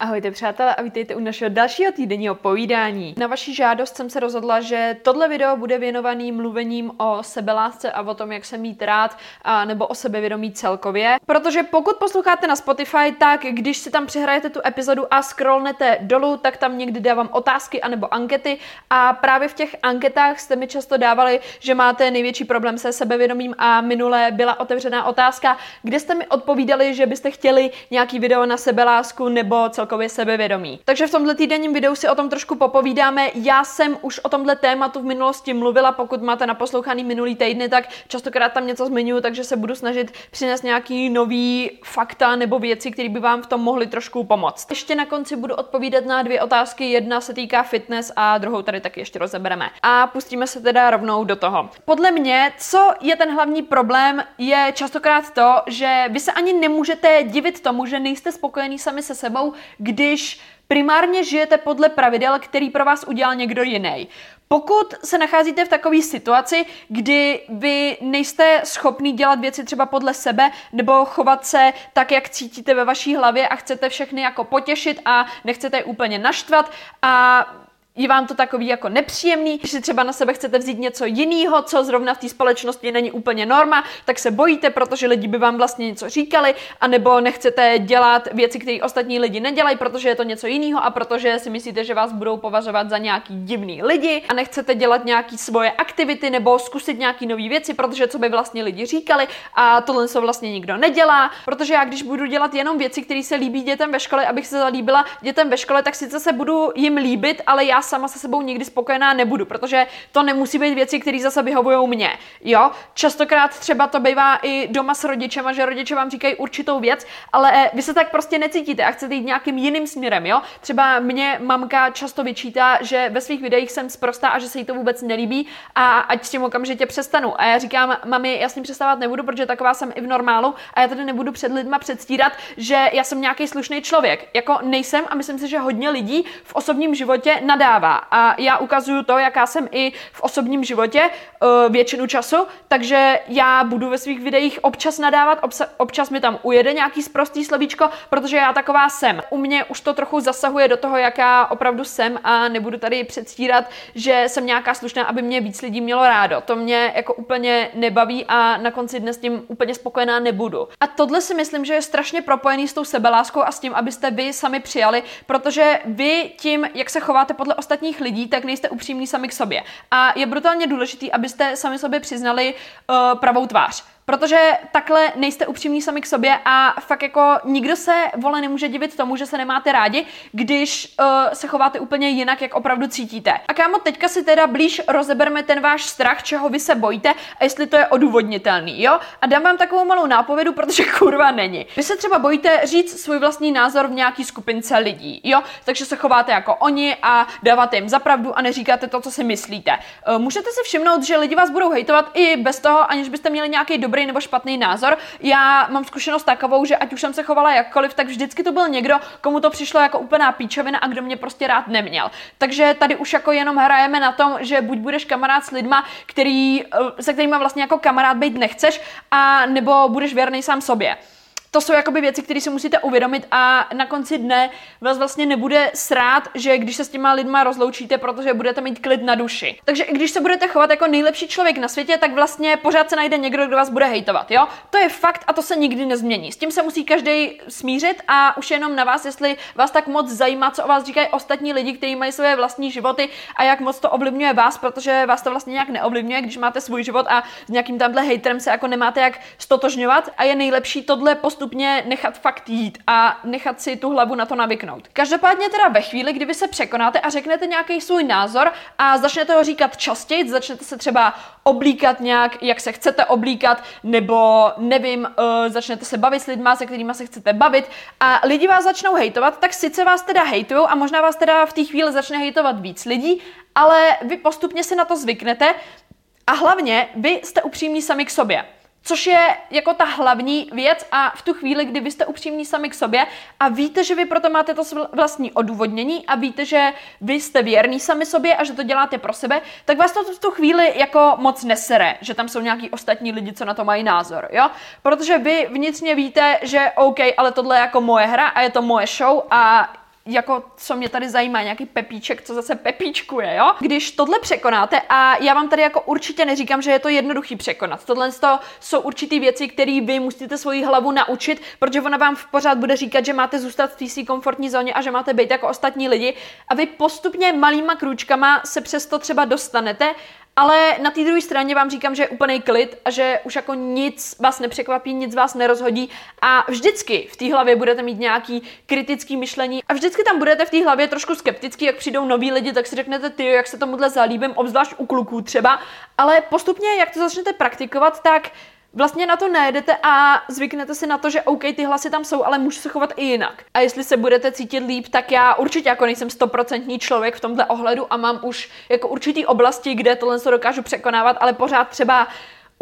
Ahojte přátelé a vítejte u našeho dalšího týdenního povídání. Na vaši žádost jsem se rozhodla, že tohle video bude věnovaný mluvením o sebelásce a o tom, jak se mít rád, a nebo o sebevědomí celkově. Protože pokud posloucháte na Spotify, tak když si tam přihrajete tu epizodu a scrollnete dolů, tak tam někdy dávám otázky anebo ankety a právě v těch anketách jste mi často dávali, že máte největší problém se sebevědomím a minule byla otevřená otázka, kde jste mi odpovídali, že byste chtěli nějaký video na sebelásku nebo celkově celkově sebevědomí. Takže v tomhle týdenním videu si o tom trošku popovídáme. Já jsem už o tomhle tématu v minulosti mluvila, pokud máte naposlouchaný minulý týdny, tak častokrát tam něco zmiňuji, takže se budu snažit přinést nějaký nový fakta nebo věci, které by vám v tom mohly trošku pomoct. Ještě na konci budu odpovídat na dvě otázky. Jedna se týká fitness a druhou tady taky ještě rozebereme. A pustíme se teda rovnou do toho. Podle mě, co je ten hlavní problém, je častokrát to, že vy se ani nemůžete divit tomu, že nejste spokojení sami se sebou, když primárně žijete podle pravidel, který pro vás udělal někdo jiný. Pokud se nacházíte v takové situaci, kdy vy nejste schopný dělat věci třeba podle sebe, nebo chovat se tak, jak cítíte ve vaší hlavě a chcete všechny jako potěšit a nechcete je úplně naštvat a je vám to takový jako nepříjemný, když si třeba na sebe chcete vzít něco jiného, co zrovna v té společnosti není úplně norma, tak se bojíte, protože lidi by vám vlastně něco říkali, anebo nechcete dělat věci, které ostatní lidi nedělají, protože je to něco jiného a protože si myslíte, že vás budou považovat za nějaký divný lidi a nechcete dělat nějaký svoje aktivity nebo zkusit nějaký nové věci, protože co by vlastně lidi říkali a tohle se vlastně nikdo nedělá, protože já když budu dělat jenom věci, které se líbí dětem ve škole, abych se zalíbila dětem ve škole, tak sice se budu jim líbit, ale já sama se sebou nikdy spokojená nebudu, protože to nemusí být věci, které zase vyhovují mě. Jo, častokrát třeba to bývá i doma s rodičema, že rodiče vám říkají určitou věc, ale vy se tak prostě necítíte a chcete jít nějakým jiným směrem, jo. Třeba mě mamka často vyčítá, že ve svých videích jsem sprostá a že se jí to vůbec nelíbí a ať s tím okamžitě přestanu. A já říkám, mami, já s tím přestávat nebudu, protože taková jsem i v normálu a já tady nebudu před lidma předstírat, že já jsem nějaký slušný člověk. Jako nejsem a myslím si, že hodně lidí v osobním životě nadává nedává. A já ukazuju to, jaká jsem i v osobním životě uh, většinu času, takže já budu ve svých videích občas nadávat, občas mi tam ujede nějaký sprostý slovíčko, protože já taková jsem. U mě už to trochu zasahuje do toho, jaká opravdu jsem a nebudu tady předstírat, že jsem nějaká slušná, aby mě víc lidí mělo rádo. To mě jako úplně nebaví a na konci dne s tím úplně spokojená nebudu. A tohle si myslím, že je strašně propojený s tou sebeláskou a s tím, abyste vy sami přijali, protože vy tím, jak se chováte podle ostatních lidí, tak nejste upřímní sami k sobě. A je brutálně důležitý, abyste sami sobě přiznali uh, pravou tvář. Protože takhle nejste upřímní sami k sobě a fakt jako nikdo se, vole, nemůže divit tomu, že se nemáte rádi, když uh, se chováte úplně jinak, jak opravdu cítíte. A kámo, teďka si teda blíž rozebereme ten váš strach, čeho vy se bojíte a jestli to je odůvodnitelný, jo? A dám vám takovou malou nápovědu, protože kurva není. Vy se třeba bojíte říct svůj vlastní názor v nějaký skupince lidí, jo? Takže se chováte jako oni a dáváte jim zapravdu a neříkáte to, co si myslíte. Uh, můžete si všimnout, že lidi vás budou hejtovat i bez toho, aniž byste měli nějaký dobrý dobrý nebo špatný názor. Já mám zkušenost takovou, že ať už jsem se chovala jakkoliv, tak vždycky to byl někdo, komu to přišlo jako úplná píčovina a kdo mě prostě rád neměl. Takže tady už jako jenom hrajeme na tom, že buď budeš kamarád s lidma, který, eh, se kterými vlastně jako kamarád být nechceš, a nebo budeš věrný sám sobě to jsou jakoby věci, které si musíte uvědomit a na konci dne vás vlastně nebude srát, že když se s těma lidma rozloučíte, protože budete mít klid na duši. Takže i když se budete chovat jako nejlepší člověk na světě, tak vlastně pořád se najde někdo, kdo vás bude hejtovat, jo? To je fakt a to se nikdy nezmění. S tím se musí každý smířit a už jenom na vás, jestli vás tak moc zajímá, co o vás říkají ostatní lidi, kteří mají své vlastní životy a jak moc to ovlivňuje vás, protože vás to vlastně nějak neovlivňuje, když máte svůj život a s nějakým tamhle hejterem se jako nemáte jak stotožňovat a je nejlepší tohle post postupně nechat fakt jít a nechat si tu hlavu na to navyknout. Každopádně teda ve chvíli, kdy vy se překonáte a řeknete nějaký svůj názor a začnete ho říkat častěji, začnete se třeba oblíkat nějak, jak se chcete oblíkat, nebo nevím, uh, začnete se bavit s lidma, se kterými se chcete bavit a lidi vás začnou hejtovat, tak sice vás teda hejtují a možná vás teda v té chvíli začne hejtovat víc lidí, ale vy postupně si na to zvyknete a hlavně vy jste upřímní sami k sobě. Což je jako ta hlavní věc a v tu chvíli, kdy vy jste upřímní sami k sobě a víte, že vy proto máte to vlastní odůvodnění a víte, že vy jste věrní sami sobě a že to děláte pro sebe, tak vás to v tu chvíli jako moc nesere, že tam jsou nějaký ostatní lidi, co na to mají názor, jo? Protože vy vnitřně víte, že OK, ale tohle je jako moje hra a je to moje show a jako co mě tady zajímá, nějaký pepíček, co zase pepíčkuje, jo? Když tohle překonáte a já vám tady jako určitě neříkám, že je to jednoduchý překonat. Tohle jsou určitý věci, které vy musíte svoji hlavu naučit, protože ona vám v pořád bude říkat, že máte zůstat v té své komfortní zóně a že máte být jako ostatní lidi a vy postupně malýma krůčkama se přesto třeba dostanete ale na té druhé straně vám říkám, že je úplný klid a že už jako nic vás nepřekvapí, nic vás nerozhodí. A vždycky v té hlavě budete mít nějaký kritický myšlení a vždycky tam budete v té hlavě trošku skeptický, jak přijdou noví lidi, tak si řeknete ty, jak se tomuhle zalíbím, obzvlášť u kluků třeba, ale postupně, jak to začnete praktikovat, tak vlastně na to nejedete a zvyknete si na to, že OK, ty hlasy tam jsou, ale můžu se chovat i jinak. A jestli se budete cítit líp, tak já určitě jako nejsem stoprocentní člověk v tomhle ohledu a mám už jako určitý oblasti, kde tohle se dokážu překonávat, ale pořád třeba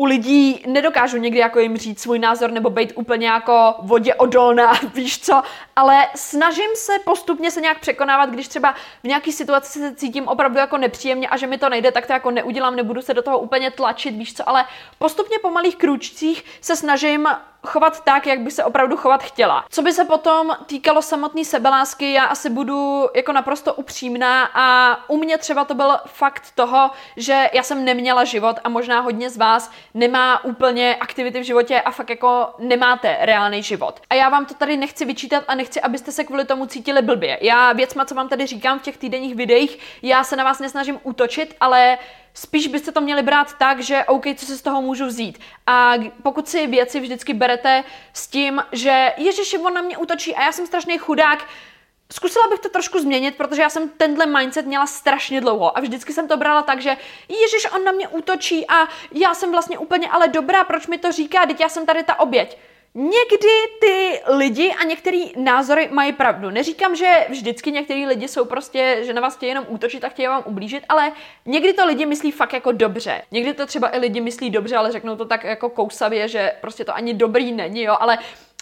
u lidí nedokážu někdy jako jim říct svůj názor nebo být úplně jako vodě odolná, víš co, ale snažím se postupně se nějak překonávat, když třeba v nějaký situaci se cítím opravdu jako nepříjemně a že mi to nejde, tak to jako neudělám, nebudu se do toho úplně tlačit, víš co, ale postupně po malých krůčcích se snažím chovat tak, jak by se opravdu chovat chtěla. Co by se potom týkalo samotné sebelásky, já asi budu jako naprosto upřímná a u mě třeba to byl fakt toho, že já jsem neměla život a možná hodně z vás nemá úplně aktivity v životě a fakt jako nemáte reálný život. A já vám to tady nechci vyčítat a nechci, abyste se kvůli tomu cítili blbě. Já věcma, co vám tady říkám v těch týdenních videích, já se na vás nesnažím útočit, ale spíš byste to měli brát tak, že OK, co se z toho můžu vzít. A pokud si věci vždycky berete s tím, že Ježiši, on na mě útočí a já jsem strašný chudák, Zkusila bych to trošku změnit, protože já jsem tenhle mindset měla strašně dlouho a vždycky jsem to brala tak, že Ježíš, on na mě útočí a já jsem vlastně úplně ale dobrá, proč mi to říká, teď já jsem tady ta oběť. Někdy ty lidi a některý názory mají pravdu. Neříkám, že vždycky některý lidi jsou prostě, že na vás chtějí jenom útočit a chtějí vám ublížit, ale někdy to lidi myslí fakt jako dobře. Někdy to třeba i lidi myslí dobře, ale řeknou to tak jako kousavě, že prostě to ani dobrý není, jo, ale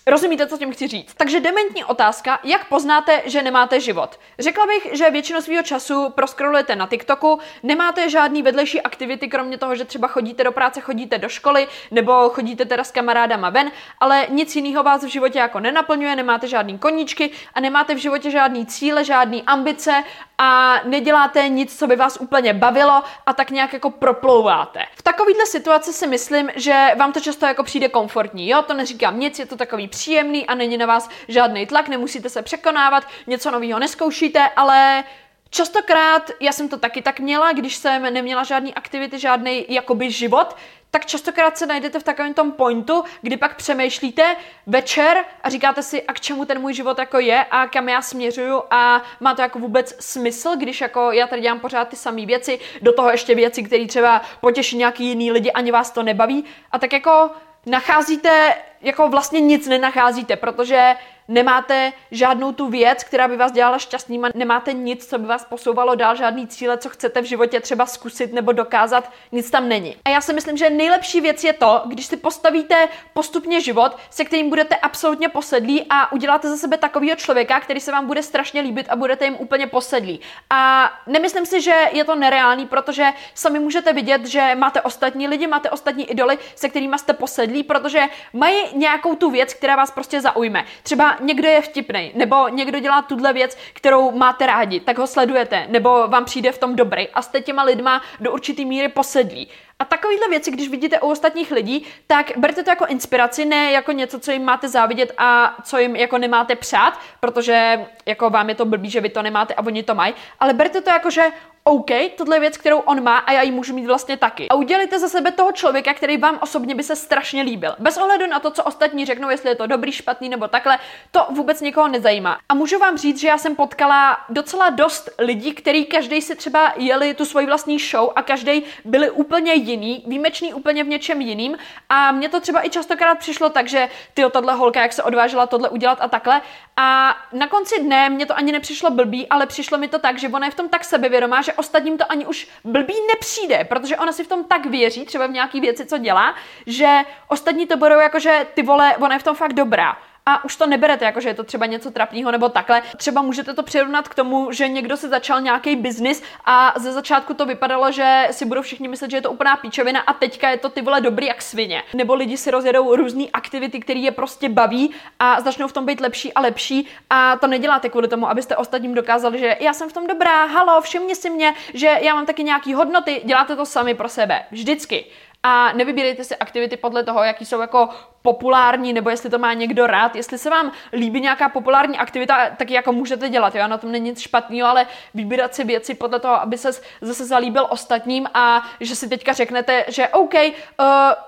Rozumíte, co tím chci říct? Takže dementní otázka, jak poznáte, že nemáte život? Řekla bych, že většinu svého času proskrolujete na TikToku, nemáte žádný vedlejší aktivity, kromě toho, že třeba chodíte do práce, chodíte do školy, nebo chodíte teda s kamarádama ven, ale nic jiného vás v životě jako nenaplňuje, nemáte žádný koníčky a nemáte v životě žádný cíle, žádný ambice a neděláte nic, co by vás úplně bavilo a tak nějak jako proplouváte. V takovéhle situaci si myslím, že vám to často jako přijde komfortní. Jo, to neříkám nic, je to takový příjemný a není na vás žádný tlak, nemusíte se překonávat, něco nového neskoušíte, ale Častokrát, já jsem to taky tak měla, když jsem neměla žádný aktivity, žádný jakoby život, tak častokrát se najdete v takovém tom pointu, kdy pak přemýšlíte večer a říkáte si, a k čemu ten můj život jako je a kam já směřuju a má to jako vůbec smysl, když jako já tady dělám pořád ty samé věci, do toho ještě věci, které třeba potěší nějaký jiný lidi, ani vás to nebaví. A tak jako nacházíte, jako vlastně nic nenacházíte, protože nemáte žádnou tu věc, která by vás dělala šťastnýma, nemáte nic, co by vás posouvalo dál, žádný cíle, co chcete v životě třeba zkusit nebo dokázat, nic tam není. A já si myslím, že nejlepší věc je to, když si postavíte postupně život, se kterým budete absolutně posedlí a uděláte za sebe takového člověka, který se vám bude strašně líbit a budete jim úplně posedlí. A nemyslím si, že je to nereálný, protože sami můžete vidět, že máte ostatní lidi, máte ostatní idoly, se kterými jste posedlí, protože mají nějakou tu věc, která vás prostě zaujme. Třeba někdo je vtipný, nebo někdo dělá tuhle věc, kterou máte rádi, tak ho sledujete, nebo vám přijde v tom dobrý a jste těma lidma do určitý míry posedlí. A takovéhle věci, když vidíte u ostatních lidí, tak berte to jako inspiraci, ne jako něco, co jim máte závidět a co jim jako nemáte přát, protože jako vám je to blbý, že vy to nemáte a oni to mají, ale berte to jako, že OK, tohle je věc, kterou on má a já ji můžu mít vlastně taky. A udělejte za sebe toho člověka, který vám osobně by se strašně líbil. Bez ohledu na to, co ostatní řeknou, jestli je to dobrý, špatný nebo takhle, to vůbec nikoho nezajímá. A můžu vám říct, že já jsem potkala docela dost lidí, kteří každý si třeba jeli tu svoji vlastní show a každý byli úplně jiný, výjimečný úplně v něčem jiným. A mně to třeba i častokrát přišlo tak, že ty tohle holka, jak se odvážila tohle udělat a takhle. A na konci dne mě to ani nepřišlo blbý, ale přišlo mi to tak, že ona je v tom tak sebevědomá, že ostatním to ani už blbý nepřijde, protože ona si v tom tak věří, třeba v nějaký věci, co dělá, že ostatní to budou jako, že ty vole, ona je v tom fakt dobrá. A už to neberete jako, že je to třeba něco trapného nebo takhle. Třeba můžete to přirovnat k tomu, že někdo si začal nějaký biznis a ze začátku to vypadalo, že si budou všichni myslet, že je to úplná píčovina a teďka je to ty vole dobrý jak svině. Nebo lidi si rozjedou různé aktivity, které je prostě baví a začnou v tom být lepší a lepší a to neděláte kvůli tomu, abyste ostatním dokázali, že já jsem v tom dobrá, halo, všimni si mě, že já mám taky nějaký hodnoty, děláte to sami pro sebe. Vždycky a nevybírejte si aktivity podle toho, jaký jsou jako populární, nebo jestli to má někdo rád. Jestli se vám líbí nějaká populární aktivita, tak jako můžete dělat, jo, na tom není nic špatného, ale vybírat si věci podle toho, aby se zase zalíbil ostatním a že si teďka řeknete, že OK, uh,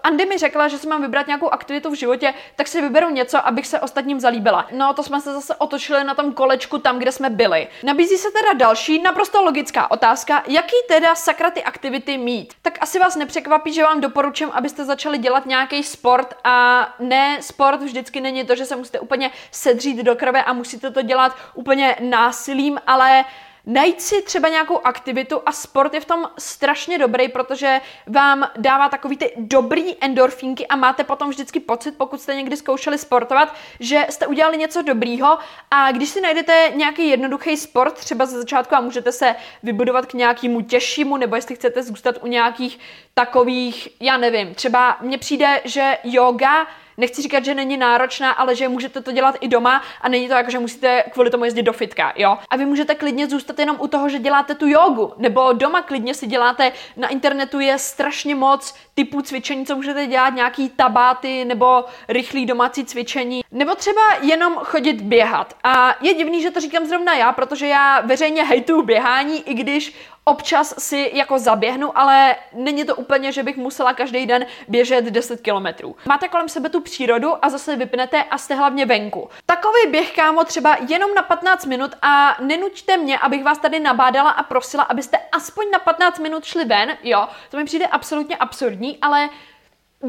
Andy mi řekla, že si mám vybrat nějakou aktivitu v životě, tak si vyberu něco, abych se ostatním zalíbila. No, to jsme se zase otočili na tom kolečku tam, kde jsme byli. Nabízí se teda další, naprosto logická otázka, jaký teda sakra ty aktivity mít. Tak asi vás nepřekvapí, že vám doporučím, abyste začali dělat nějaký sport a ne, sport vždycky není to, že se musíte úplně sedřít do krve a musíte to dělat úplně násilím, ale najít si třeba nějakou aktivitu a sport je v tom strašně dobrý, protože vám dává takový ty dobrý endorfínky a máte potom vždycky pocit, pokud jste někdy zkoušeli sportovat, že jste udělali něco dobrýho. A když si najdete nějaký jednoduchý sport třeba ze začátku a můžete se vybudovat k nějakému těžšímu, nebo jestli chcete zůstat u nějakých takových, já nevím, třeba mně přijde, že yoga nechci říkat, že není náročná, ale že můžete to dělat i doma a není to jako, že musíte kvůli tomu jezdit do fitka, jo. A vy můžete klidně zůstat jenom u toho, že děláte tu jogu, nebo doma klidně si děláte, na internetu je strašně moc typů cvičení, co můžete dělat, nějaký tabáty nebo rychlý domácí cvičení, nebo třeba jenom chodit běhat. A je divný, že to říkám zrovna já, protože já veřejně hejtuju běhání, i když občas si jako zaběhnu, ale není to úplně, že bych musela každý den běžet 10 kilometrů. Máte kolem sebe tu přírodu a zase vypnete a jste hlavně venku. Takový běh, kámo, třeba jenom na 15 minut a nenuďte mě, abych vás tady nabádala a prosila, abyste aspoň na 15 minut šli ven, jo, to mi přijde absolutně absurdní, ale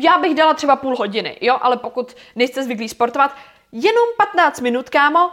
já bych dala třeba půl hodiny, jo, ale pokud nejste zvyklí sportovat, jenom 15 minut, kámo,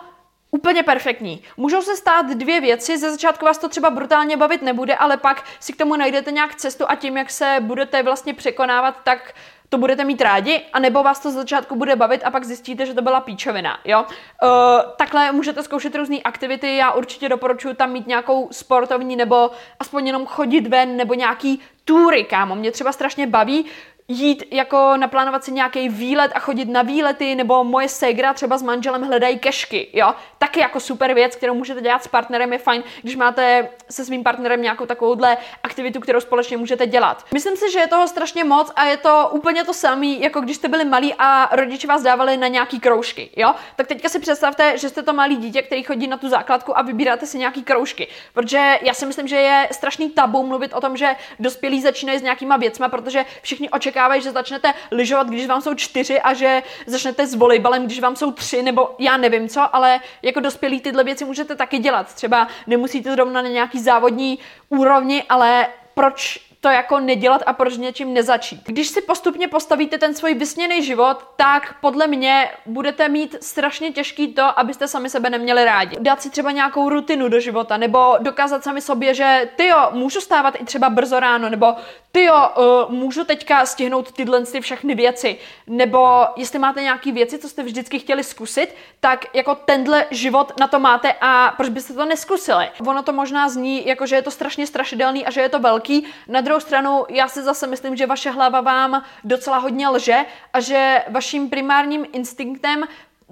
úplně perfektní. Můžou se stát dvě věci, ze začátku vás to třeba brutálně bavit nebude, ale pak si k tomu najdete nějak cestu a tím, jak se budete vlastně překonávat, tak to budete mít rádi, anebo vás to z začátku bude bavit a pak zjistíte, že to byla píčovina, jo. Uh, takhle můžete zkoušet různé aktivity, já určitě doporučuji tam mít nějakou sportovní nebo aspoň jenom chodit ven nebo nějaký túry, kámo. Mě třeba strašně baví jít jako naplánovat si nějaký výlet a chodit na výlety, nebo moje segra třeba s manželem hledají kešky, jo. Taky jako super věc, kterou můžete dělat s partnerem, je fajn, když máte se svým partnerem nějakou takovouhle aktivitu, kterou společně můžete dělat. Myslím si, že je toho strašně moc a je to úplně to samé, jako když jste byli malí a rodiče vás dávali na nějaký kroužky, jo. Tak teďka si představte, že jste to malý dítě, který chodí na tu základku a vybíráte si nějaký kroužky. Protože já si myslím, že je strašný tabu mluvit o tom, že dospělí začínají s nějakýma věcma, protože všichni očekávají očekávají, že začnete lyžovat, když vám jsou čtyři a že začnete s volejbalem, když vám jsou tři, nebo já nevím co, ale jako dospělí tyhle věci můžete taky dělat. Třeba nemusíte zrovna na nějaký závodní úrovni, ale proč to jako nedělat a proč něčím nezačít. Když si postupně postavíte ten svůj vysněný život, tak podle mě budete mít strašně těžký to, abyste sami sebe neměli rádi. Dát si třeba nějakou rutinu do života, nebo dokázat sami sobě, že ty jo, můžu stávat i třeba brzo ráno, nebo ty jo, uh, můžu teďka stihnout tyhle ty všechny věci, nebo jestli máte nějaké věci, co jste vždycky chtěli zkusit, tak jako tenhle život na to máte a proč byste to neskusili? Ono to možná zní, jako že je to strašně strašidelný a že je to velký. Na druhou stranu, já si zase myslím, že vaše hlava vám docela hodně lže a že vaším primárním instinktem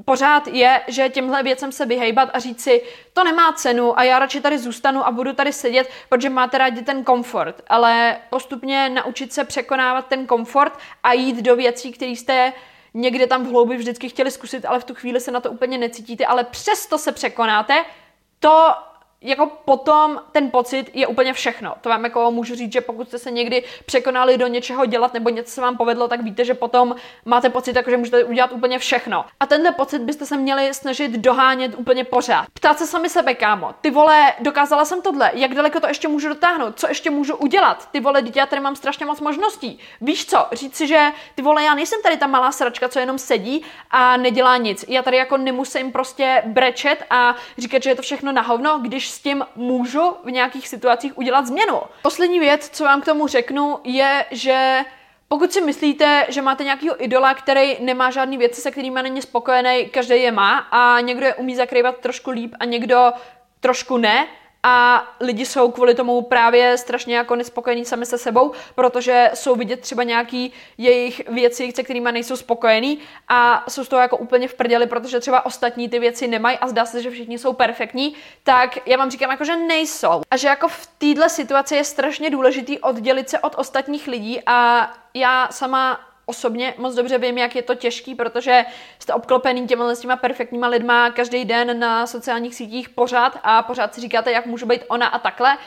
pořád je, že těmhle věcem se vyhejbat a říct si, to nemá cenu a já radši tady zůstanu a budu tady sedět, protože máte rádi ten komfort. Ale postupně naučit se překonávat ten komfort a jít do věcí, které jste někde tam v hloubi vždycky chtěli zkusit, ale v tu chvíli se na to úplně necítíte, ale přesto se překonáte, to jako potom ten pocit je úplně všechno. To vám jako můžu říct, že pokud jste se někdy překonali do něčeho dělat nebo něco se vám povedlo, tak víte, že potom máte pocit, jako že můžete udělat úplně všechno. A tenhle pocit byste se měli snažit dohánět úplně pořád. Ptát se sami sebe, kámo, ty vole, dokázala jsem tohle, jak daleko to ještě můžu dotáhnout, co ještě můžu udělat, ty vole, dítě, já tady mám strašně moc možností. Víš co, říct si, že ty vole, já nejsem tady ta malá sračka, co jenom sedí a nedělá nic. Já tady jako nemusím prostě brečet a říkat, že je to všechno na hovno, když s tím můžu v nějakých situacích udělat změnu. Poslední věc, co vám k tomu řeknu, je, že Pokud si myslíte, že máte nějakého idola, který nemá žádný věci, se kterými není spokojený, každý je má a někdo je umí zakrývat trošku líp a někdo trošku ne, a lidi jsou kvůli tomu právě strašně jako nespokojení sami se sebou, protože jsou vidět třeba nějaký jejich věci, se kterými nejsou spokojení a jsou z toho jako úplně v prděli, protože třeba ostatní ty věci nemají a zdá se, že všichni jsou perfektní, tak já vám říkám jako, že nejsou. A že jako v této situaci je strašně důležitý oddělit se od ostatních lidí a já sama osobně moc dobře vím, jak je to těžký, protože jste obklopený těma s těma perfektníma lidma každý den na sociálních sítích pořád a pořád si říkáte, jak můžu být ona a takhle.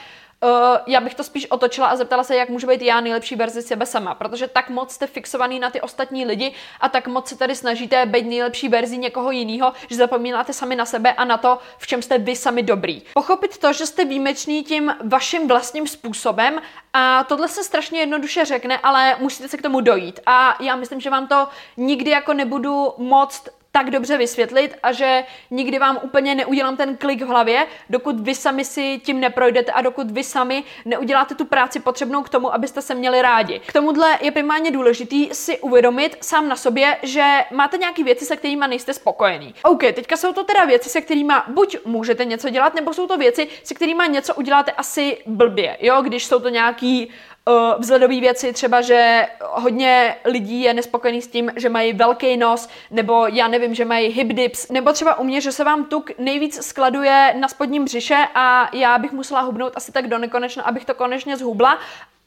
Uh, já bych to spíš otočila a zeptala se, jak můžu být já nejlepší verzi sebe sama, protože tak moc jste fixovaný na ty ostatní lidi a tak moc se tady snažíte být nejlepší verzi někoho jiného, že zapomínáte sami na sebe a na to, v čem jste vy sami dobrý. Pochopit to, že jste výjimečný tím vaším vlastním způsobem a tohle se strašně jednoduše řekne, ale musíte se k tomu dojít. A já myslím, že vám to nikdy jako nebudu moc tak dobře vysvětlit a že nikdy vám úplně neudělám ten klik v hlavě, dokud vy sami si tím neprojdete a dokud vy sami neuděláte tu práci potřebnou k tomu, abyste se měli rádi. K tomuhle je primárně důležitý si uvědomit sám na sobě, že máte nějaké věci, se kterými nejste spokojený. OK, teďka jsou to teda věci, se kterými buď můžete něco dělat, nebo jsou to věci, se kterými něco uděláte asi blbě, jo, když jsou to nějaký uh, vzhledové věci, třeba, že hodně lidí je nespokojený s tím, že mají velký nos, nebo já nevím, že mají hip dips, nebo třeba u mě, že se vám tuk nejvíc skladuje na spodním břiše a já bych musela hubnout asi tak do nekonečna, abych to konečně zhubla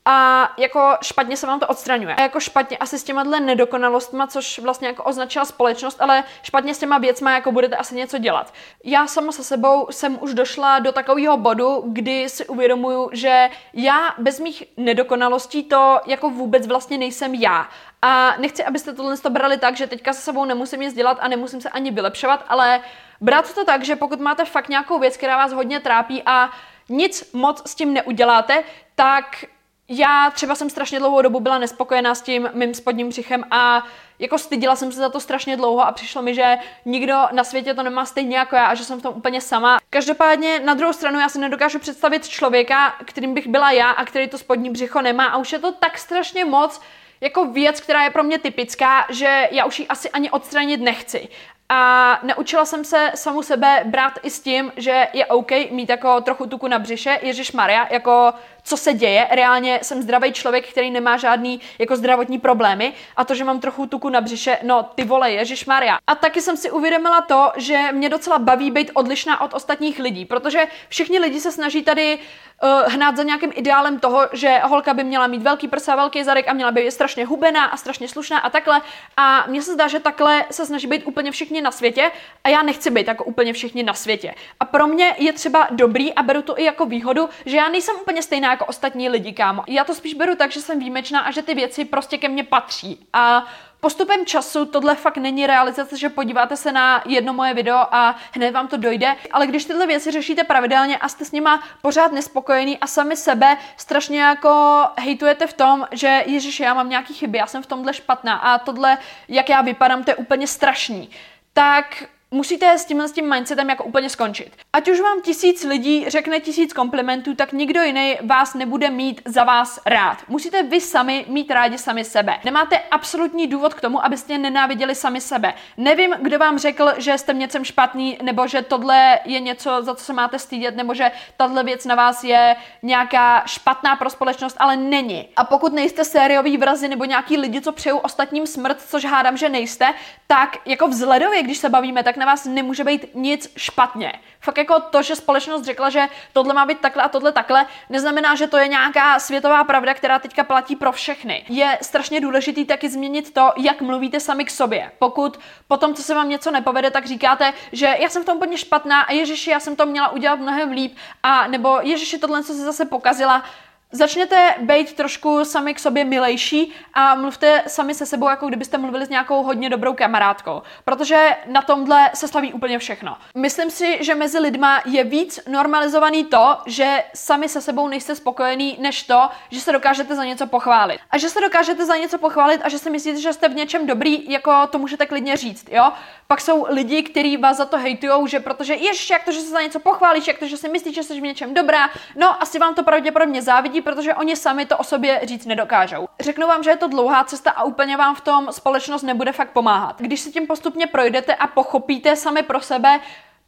a jako špatně se vám to odstraňuje. A jako špatně asi s těma nedokonalostma, což vlastně jako označila společnost, ale špatně s těma věcma jako budete asi něco dělat. Já sama se sebou jsem už došla do takového bodu, kdy si uvědomuju, že já bez mých nedokonalostí to jako vůbec vlastně nejsem já. A nechci, abyste tohle to brali tak, že teďka se sebou nemusím nic dělat a nemusím se ani vylepšovat, ale brát to tak, že pokud máte fakt nějakou věc, která vás hodně trápí a nic moc s tím neuděláte, tak já třeba jsem strašně dlouhou dobu byla nespokojená s tím mým spodním břichem a jako stydila jsem se za to strašně dlouho a přišlo mi, že nikdo na světě to nemá stejně jako já a že jsem v tom úplně sama. Každopádně na druhou stranu já si nedokážu představit člověka, kterým bych byla já a který to spodní břicho nemá a už je to tak strašně moc, jako věc, která je pro mě typická, že já už ji asi ani odstranit nechci. A naučila jsem se samu sebe brát i s tím, že je OK mít jako trochu tuku na břiše. Ježíš Maria, jako co se děje. Reálně jsem zdravý člověk, který nemá žádný jako zdravotní problémy a to, že mám trochu tuku na břiše, no ty vole, Ježíš Maria. A taky jsem si uvědomila to, že mě docela baví být odlišná od ostatních lidí, protože všichni lidi se snaží tady uh, hnát za nějakým ideálem toho, že holka by měla mít velký prsa, velký zadek a měla by být strašně hubená a strašně slušná a takhle. A mně se zdá, že takhle se snaží být úplně všichni na světě a já nechci být jako úplně všichni na světě. A pro mě je třeba dobrý a beru to i jako výhodu, že já nejsem úplně stejná jako ostatní lidi, kámo. Já to spíš beru tak, že jsem výjimečná a že ty věci prostě ke mně patří. A Postupem času tohle fakt není realizace, že podíváte se na jedno moje video a hned vám to dojde, ale když tyhle věci řešíte pravidelně a jste s nima pořád nespokojený a sami sebe strašně jako hejtujete v tom, že Ježíš, já mám nějaký chyby, já jsem v tomhle špatná a tohle, jak já vypadám, to je úplně strašný, tak musíte s tímhle s tím mindsetem jako úplně skončit. Ať už vám tisíc lidí řekne tisíc komplimentů, tak nikdo jiný vás nebude mít za vás rád. Musíte vy sami mít rádi sami sebe. Nemáte absolutní důvod k tomu, abyste nenáviděli sami sebe. Nevím, kdo vám řekl, že jste v něčem špatný, nebo že tohle je něco, za co se máte stydět, nebo že tahle věc na vás je nějaká špatná pro společnost, ale není. A pokud nejste sériový vrazy nebo nějaký lidi, co přejou ostatním smrt, což hádám, že nejste, tak jako vzhledově, když se bavíme, tak na vás nemůže být nic špatně. Fakt jako to, že společnost řekla, že tohle má být takhle a tohle takhle, neznamená, že to je nějaká světová pravda, která teďka platí pro všechny. Je strašně důležitý taky změnit to, jak mluvíte sami k sobě. Pokud potom, co se vám něco nepovede, tak říkáte, že já jsem v tom úplně špatná a ježiši, já jsem to měla udělat mnohem líp, a nebo ježiši, tohle, co se zase pokazila, Začněte být trošku sami k sobě milejší a mluvte sami se sebou, jako kdybyste mluvili s nějakou hodně dobrou kamarádkou, protože na tomhle se slaví úplně všechno. Myslím si, že mezi lidma je víc normalizovaný to, že sami se sebou nejste spokojení, než to, že se dokážete za něco pochválit. A že se dokážete za něco pochválit a že si myslíte, že jste v něčem dobrý, jako to můžete klidně říct, jo? Pak jsou lidi, kteří vás za to hejtujou, že protože ještě jak to, že se za něco pochválíš, jak to, že si myslíš, že jsi v něčem dobrá, no asi vám to pravděpodobně závidí, protože oni sami to o sobě říct nedokážou. Řeknu vám, že je to dlouhá cesta a úplně vám v tom společnost nebude fakt pomáhat. Když si tím postupně projdete a pochopíte sami pro sebe,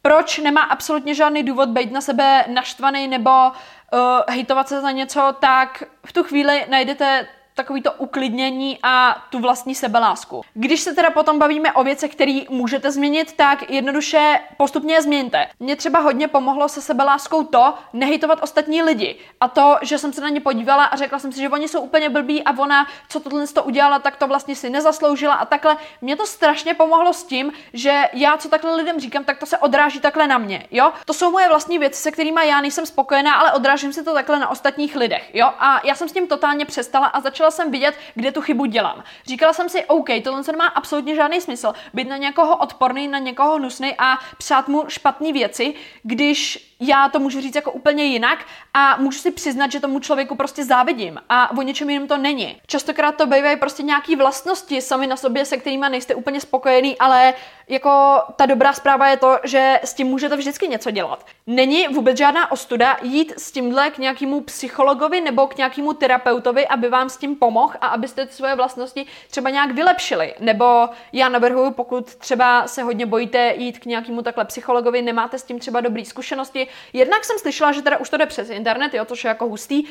proč nemá absolutně žádný důvod být na sebe naštvaný nebo uh, hejtovat se za něco, tak v tu chvíli najdete takový to uklidnění a tu vlastní sebelásku. Když se teda potom bavíme o věcech, které můžete změnit, tak jednoduše postupně je změňte. Mně třeba hodně pomohlo se sebeláskou to, nehejtovat ostatní lidi. A to, že jsem se na ně podívala a řekla jsem si, že oni jsou úplně blbí a ona, co tohle to udělala, tak to vlastně si nezasloužila a takhle. Mě to strašně pomohlo s tím, že já, co takhle lidem říkám, tak to se odráží takhle na mě. Jo? To jsou moje vlastní věci, se kterými já nejsem spokojená, ale odrážím si to takhle na ostatních lidech. Jo? A já jsem s tím totálně přestala a začala jsem vidět, kde tu chybu dělám. Říkala jsem si, OK, tohle nemá absolutně žádný smysl. Být na někoho odporný, na někoho hnusný a přát mu špatné věci, když já to můžu říct jako úplně jinak a můžu si přiznat, že tomu člověku prostě závidím a o něčem jiném to není. Častokrát to bývají prostě nějaké vlastnosti sami na sobě, se kterými nejste úplně spokojený, ale jako ta dobrá zpráva je to, že s tím můžete vždycky něco dělat. Není vůbec žádná ostuda jít s tímhle k nějakému psychologovi nebo k nějakému terapeutovi, aby vám s tím pomohl a abyste ty svoje vlastnosti třeba nějak vylepšili. Nebo já navrhuji, pokud třeba se hodně bojíte jít k nějakému takhle psychologovi, nemáte s tím třeba dobré zkušenosti. Jednak jsem slyšela, že teda už to jde přes internet, jo, což je jako hustý. Uh,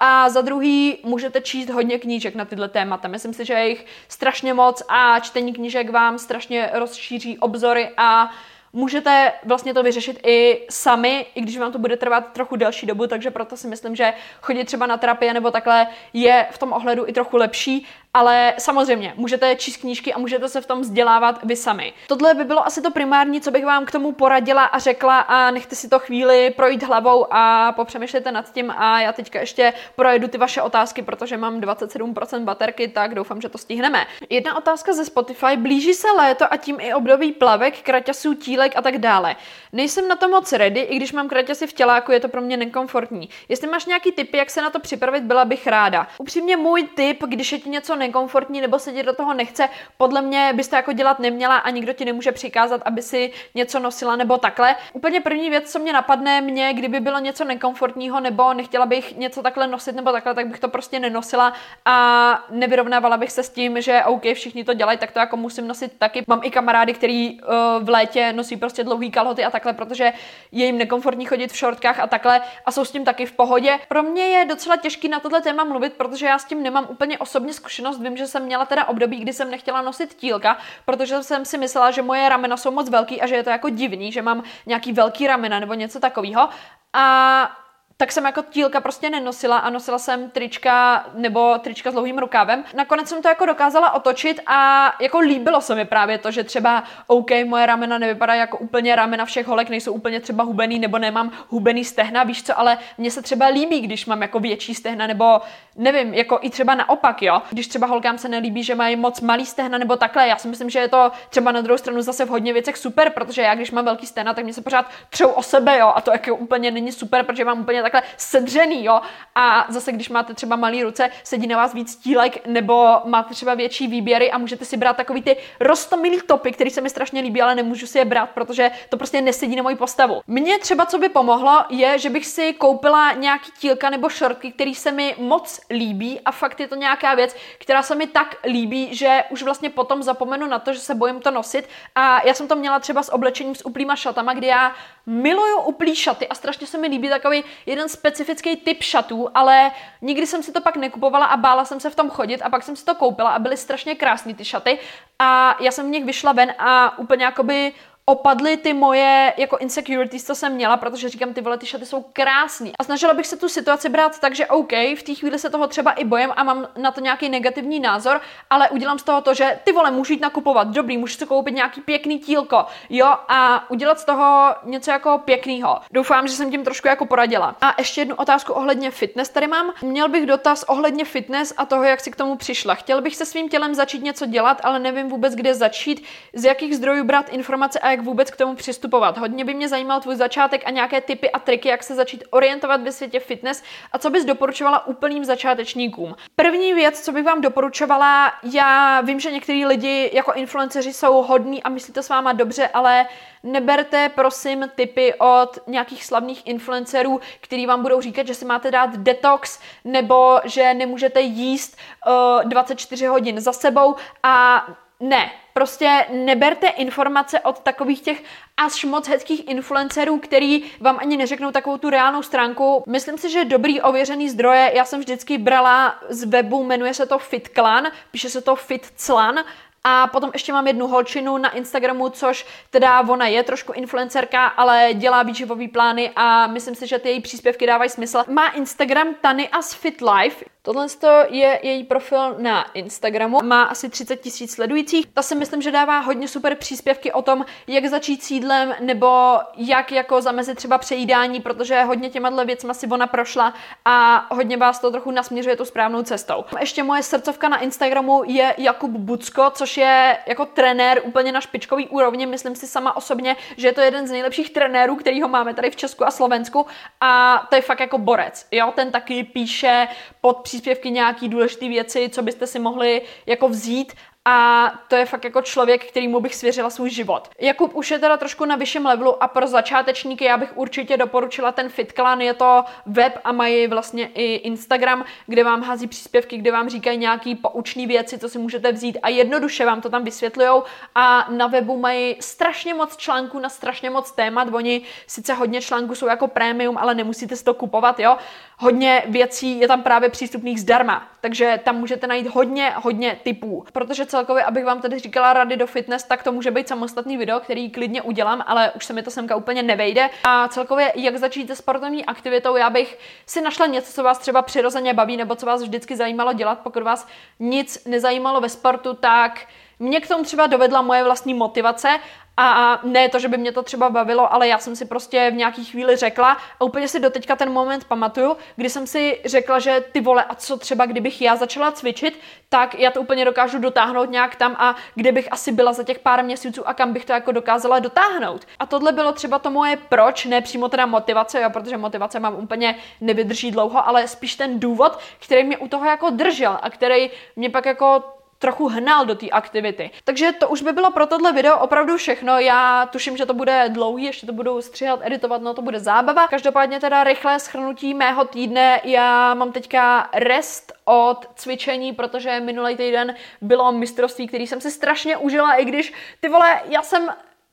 a za druhý můžete číst hodně knížek na tyhle témata. Myslím si, že je jich strašně moc a čtení knížek vám strašně rozšíří obzory a můžete vlastně to vyřešit i sami, i když vám to bude trvat trochu delší dobu, takže proto si myslím, že chodit třeba na terapie nebo takhle je v tom ohledu i trochu lepší ale samozřejmě můžete číst knížky a můžete se v tom vzdělávat vy sami. Tohle by bylo asi to primární, co bych vám k tomu poradila a řekla a nechte si to chvíli projít hlavou a popřemýšlejte nad tím a já teďka ještě projedu ty vaše otázky, protože mám 27% baterky, tak doufám, že to stihneme. Jedna otázka ze Spotify. Blíží se léto a tím i období plavek, kraťasů, tílek a tak dále. Nejsem na to moc ready, i když mám kraťasy v těláku, je to pro mě nekomfortní. Jestli máš nějaký tipy, jak se na to připravit, byla bych ráda. Upřímně můj tip, když je ti něco nekomfortní nebo se ti do toho nechce, podle mě bys to jako dělat neměla a nikdo ti nemůže přikázat, aby si něco nosila nebo takhle. Úplně první věc, co mě napadne, mě, kdyby bylo něco nekomfortního nebo nechtěla bych něco takhle nosit nebo takhle, tak bych to prostě nenosila a nevyrovnávala bych se s tím, že OK, všichni to dělají, tak to jako musím nosit taky. Mám i kamarády, který uh, v létě nosí prostě dlouhý kalhoty a takhle, protože je jim nekomfortní chodit v šortkách a takhle a jsou s tím taky v pohodě. Pro mě je docela těžký na tohle téma mluvit, protože já s tím nemám úplně osobně zkušenost zkušenost. Vím, že jsem měla teda období, kdy jsem nechtěla nosit tílka, protože jsem si myslela, že moje ramena jsou moc velký a že je to jako divný, že mám nějaký velký ramena nebo něco takového. A tak jsem jako tílka prostě nenosila a nosila jsem trička nebo trička s dlouhým rukávem. Nakonec jsem to jako dokázala otočit a jako líbilo se mi právě to, že třeba OK, moje ramena nevypadají jako úplně ramena všech holek, nejsou úplně třeba hubený nebo nemám hubený stehna, víš co, ale mně se třeba líbí, když mám jako větší stehna nebo nevím, jako i třeba naopak, jo. Když třeba holkám se nelíbí, že mají moc malý stehna nebo takhle, já si myslím, že je to třeba na druhou stranu zase v hodně věcech super, protože já když mám velký stehna, tak mě se pořád třou o sebe, jo, a to jako úplně není super, protože mám úplně takhle sedřený, jo. A zase, když máte třeba malé ruce, sedí na vás víc tílek, nebo máte třeba větší výběry a můžete si brát takový ty rostomilý topy, který se mi strašně líbí, ale nemůžu si je brát, protože to prostě nesedí na moji postavu. Mně třeba, co by pomohlo, je, že bych si koupila nějaký tílka nebo šortky, který se mi moc líbí a fakt je to nějaká věc, která se mi tak líbí, že už vlastně potom zapomenu na to, že se bojím to nosit. A já jsem to měla třeba s oblečením s uplýma šatama, kdy já miluju uplý šaty a strašně se mi líbí takový jeden specifický typ šatů, ale nikdy jsem si to pak nekupovala a bála jsem se v tom chodit a pak jsem si to koupila a byly strašně krásné ty šaty a já jsem v nich vyšla ven a úplně jakoby opadly ty moje jako insecurities, co jsem měla, protože říkám, ty vole, ty šaty jsou krásný. A snažila bych se tu situaci brát tak, že OK, v té chvíli se toho třeba i bojem a mám na to nějaký negativní názor, ale udělám z toho to, že ty vole, můžu jít nakupovat, dobrý, můžu si koupit nějaký pěkný tílko, jo, a udělat z toho něco jako pěkného. Doufám, že jsem tím trošku jako poradila. A ještě jednu otázku ohledně fitness tady mám. Měl bych dotaz ohledně fitness a toho, jak si k tomu přišla. Chtěl bych se svým tělem začít něco dělat, ale nevím vůbec, kde začít, z jakých zdrojů brát informace a jak vůbec k tomu přistupovat. Hodně by mě zajímal tvůj začátek a nějaké typy a triky, jak se začít orientovat ve světě fitness a co bys doporučovala úplným začátečníkům. První věc, co bych vám doporučovala, já vím, že některý lidi jako influenceři jsou hodní a myslí to s váma dobře, ale neberte prosím tipy od nějakých slavných influencerů, který vám budou říkat, že si máte dát detox nebo že nemůžete jíst uh, 24 hodin za sebou a ne, prostě neberte informace od takových těch až moc hezkých influencerů, který vám ani neřeknou takovou tu reálnou stránku. Myslím si, že dobrý ověřený zdroje, já jsem vždycky brala z webu, jmenuje se to FitClan, píše se to FitClan a potom ještě mám jednu holčinu na Instagramu, což teda ona je trošku influencerka, ale dělá výživový plány a myslím si, že ty její příspěvky dávají smysl. Má Instagram Tany as Fit Life. Tohle je její profil na Instagramu, má asi 30 tisíc sledujících. Ta si myslím, že dává hodně super příspěvky o tom, jak začít s jídlem nebo jak jako zamezit třeba přejídání, protože hodně těma věcma si ona prošla a hodně vás to trochu nasměřuje tu správnou cestou. Ještě moje srdcovka na Instagramu je Jakub Bucko, což je jako trenér úplně na špičkový úrovni. Myslím si sama osobně, že je to jeden z nejlepších trenérů, kterýho máme tady v Česku a Slovensku a to je fakt jako borec. Jo, ten taky píše pod příspěvky nějaký důležité věci, co byste si mohli jako vzít a to je fakt jako člověk, kterýmu bych svěřila svůj život. Jakub už je teda trošku na vyšším levelu a pro začátečníky já bych určitě doporučila ten FitClan, je to web a mají vlastně i Instagram, kde vám hází příspěvky, kde vám říkají nějaký poučný věci, co si můžete vzít a jednoduše vám to tam vysvětlují a na webu mají strašně moc článků na strašně moc témat, oni sice hodně článků jsou jako prémium, ale nemusíte si to kupovat, jo. Hodně věcí je tam právě přístupných zdarma, takže tam můžete najít hodně, hodně typů, protože celkově, abych vám tady říkala rady do fitness, tak to může být samostatný video, který klidně udělám, ale už se mi to semka úplně nevejde. A celkově, jak začít se sportovní aktivitou, já bych si našla něco, co vás třeba přirozeně baví, nebo co vás vždycky zajímalo dělat, pokud vás nic nezajímalo ve sportu, tak mě k tomu třeba dovedla moje vlastní motivace a ne to, že by mě to třeba bavilo, ale já jsem si prostě v nějaký chvíli řekla a úplně si doteďka ten moment pamatuju, kdy jsem si řekla, že ty vole, a co třeba kdybych já začala cvičit, tak já to úplně dokážu dotáhnout nějak tam a kde bych asi byla za těch pár měsíců a kam bych to jako dokázala dotáhnout. A tohle bylo třeba to moje proč, ne přímo teda motivace, jo, protože motivace mám úplně nevydrží dlouho, ale spíš ten důvod, který mě u toho jako držel a který mě pak jako trochu hnal do té aktivity. Takže to už by bylo pro tohle video opravdu všechno. Já tuším, že to bude dlouhý, ještě to budu stříhat, editovat, no to bude zábava. Každopádně teda rychlé schrnutí mého týdne. Já mám teďka rest od cvičení, protože minulý týden bylo mistrovství, který jsem si strašně užila, i když ty vole, já jsem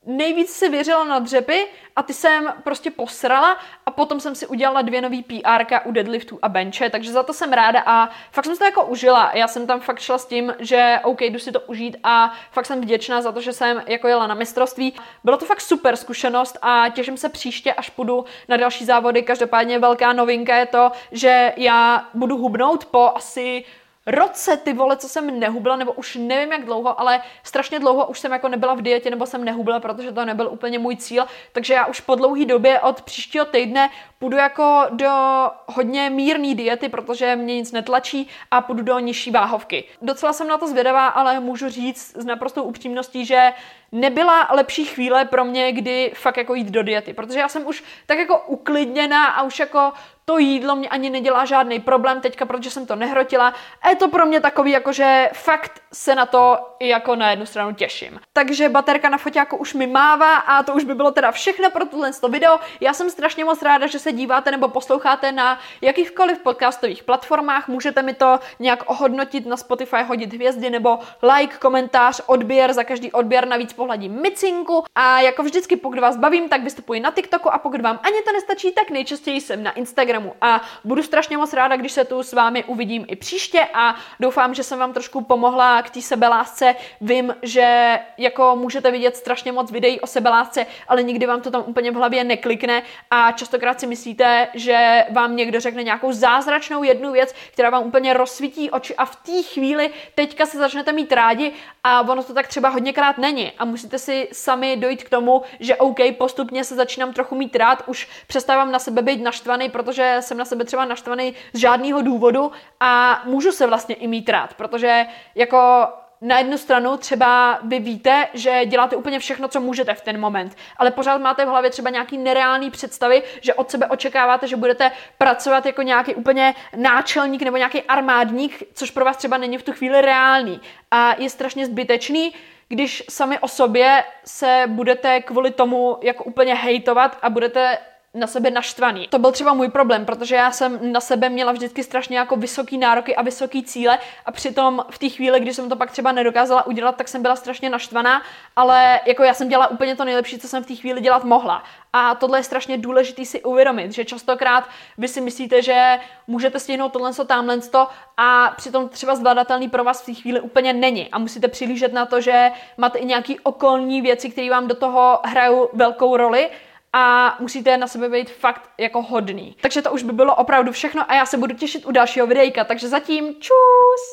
nejvíc si věřila na dřepy a ty jsem prostě posrala a potom jsem si udělala dvě nový PR u deadliftu a benche, takže za to jsem ráda a fakt jsem to jako užila. Já jsem tam fakt šla s tím, že OK, jdu si to užít a fakt jsem vděčná za to, že jsem jako jela na mistrovství. Bylo to fakt super zkušenost a těším se příště, až půjdu na další závody. Každopádně velká novinka je to, že já budu hubnout po asi roce, ty vole, co jsem nehubla, nebo už nevím jak dlouho, ale strašně dlouho už jsem jako nebyla v dietě, nebo jsem nehubla, protože to nebyl úplně můj cíl, takže já už po dlouhé době od příštího týdne půjdu jako do hodně mírné diety, protože mě nic netlačí a půjdu do nižší váhovky. Docela jsem na to zvědavá, ale můžu říct s naprostou upřímností, že nebyla lepší chvíle pro mě, kdy fakt jako jít do diety, protože já jsem už tak jako uklidněná a už jako to jídlo mě ani nedělá žádný problém teďka, protože jsem to nehrotila. A je to pro mě takový, jako že fakt se na to jako na jednu stranu těším. Takže baterka na foťáku už mi mává a to už by bylo teda všechno pro tohle video. Já jsem strašně moc ráda, že se díváte nebo posloucháte na jakýchkoliv podcastových platformách. Můžete mi to nějak ohodnotit na Spotify, hodit hvězdy nebo like, komentář, odběr, za každý odběr navíc pohladím micinku. A jako vždycky, pokud vás bavím, tak vystupuji na TikToku a pokud vám ani to nestačí, tak nejčastěji jsem na Instagramu. A budu strašně moc ráda, když se tu s vámi uvidím i příště a doufám, že jsem vám trošku pomohla k té sebelásce. Vím, že jako můžete vidět strašně moc videí o sebelásce, ale nikdy vám to tam úplně v hlavě neklikne a častokrát si myslíte, že vám někdo řekne nějakou zázračnou jednu věc, která vám úplně rozsvítí oči a v té chvíli teďka se začnete mít rádi a ono to tak třeba hodněkrát není a musíte si sami dojít k tomu, že OK, postupně se začínám trochu mít rád, už přestávám na sebe být naštvaný, protože jsem na sebe třeba naštvaný z žádného důvodu a můžu se vlastně i mít rád, protože jako na jednu stranu třeba vy víte, že děláte úplně všechno, co můžete v ten moment, ale pořád máte v hlavě třeba nějaký nereálný představy, že od sebe očekáváte, že budete pracovat jako nějaký úplně náčelník nebo nějaký armádník, což pro vás třeba není v tu chvíli reálný. A je strašně zbytečný, když sami o sobě se budete kvůli tomu jako úplně hejtovat a budete na sebe naštvaný. To byl třeba můj problém, protože já jsem na sebe měla vždycky strašně jako vysoký nároky a vysoký cíle a přitom v té chvíli, kdy jsem to pak třeba nedokázala udělat, tak jsem byla strašně naštvaná, ale jako já jsem dělala úplně to nejlepší, co jsem v té chvíli dělat mohla. A tohle je strašně důležité si uvědomit, že častokrát vy si myslíte, že můžete stihnout tohle, co tamhle to a přitom třeba zvládatelný pro vás v té chvíli úplně není. A musíte přilížet na to, že máte i nějaký okolní věci, které vám do toho hrajou velkou roli a musíte na sebe být fakt jako hodný. Takže to už by bylo opravdu všechno a já se budu těšit u dalšího videjka, takže zatím čus!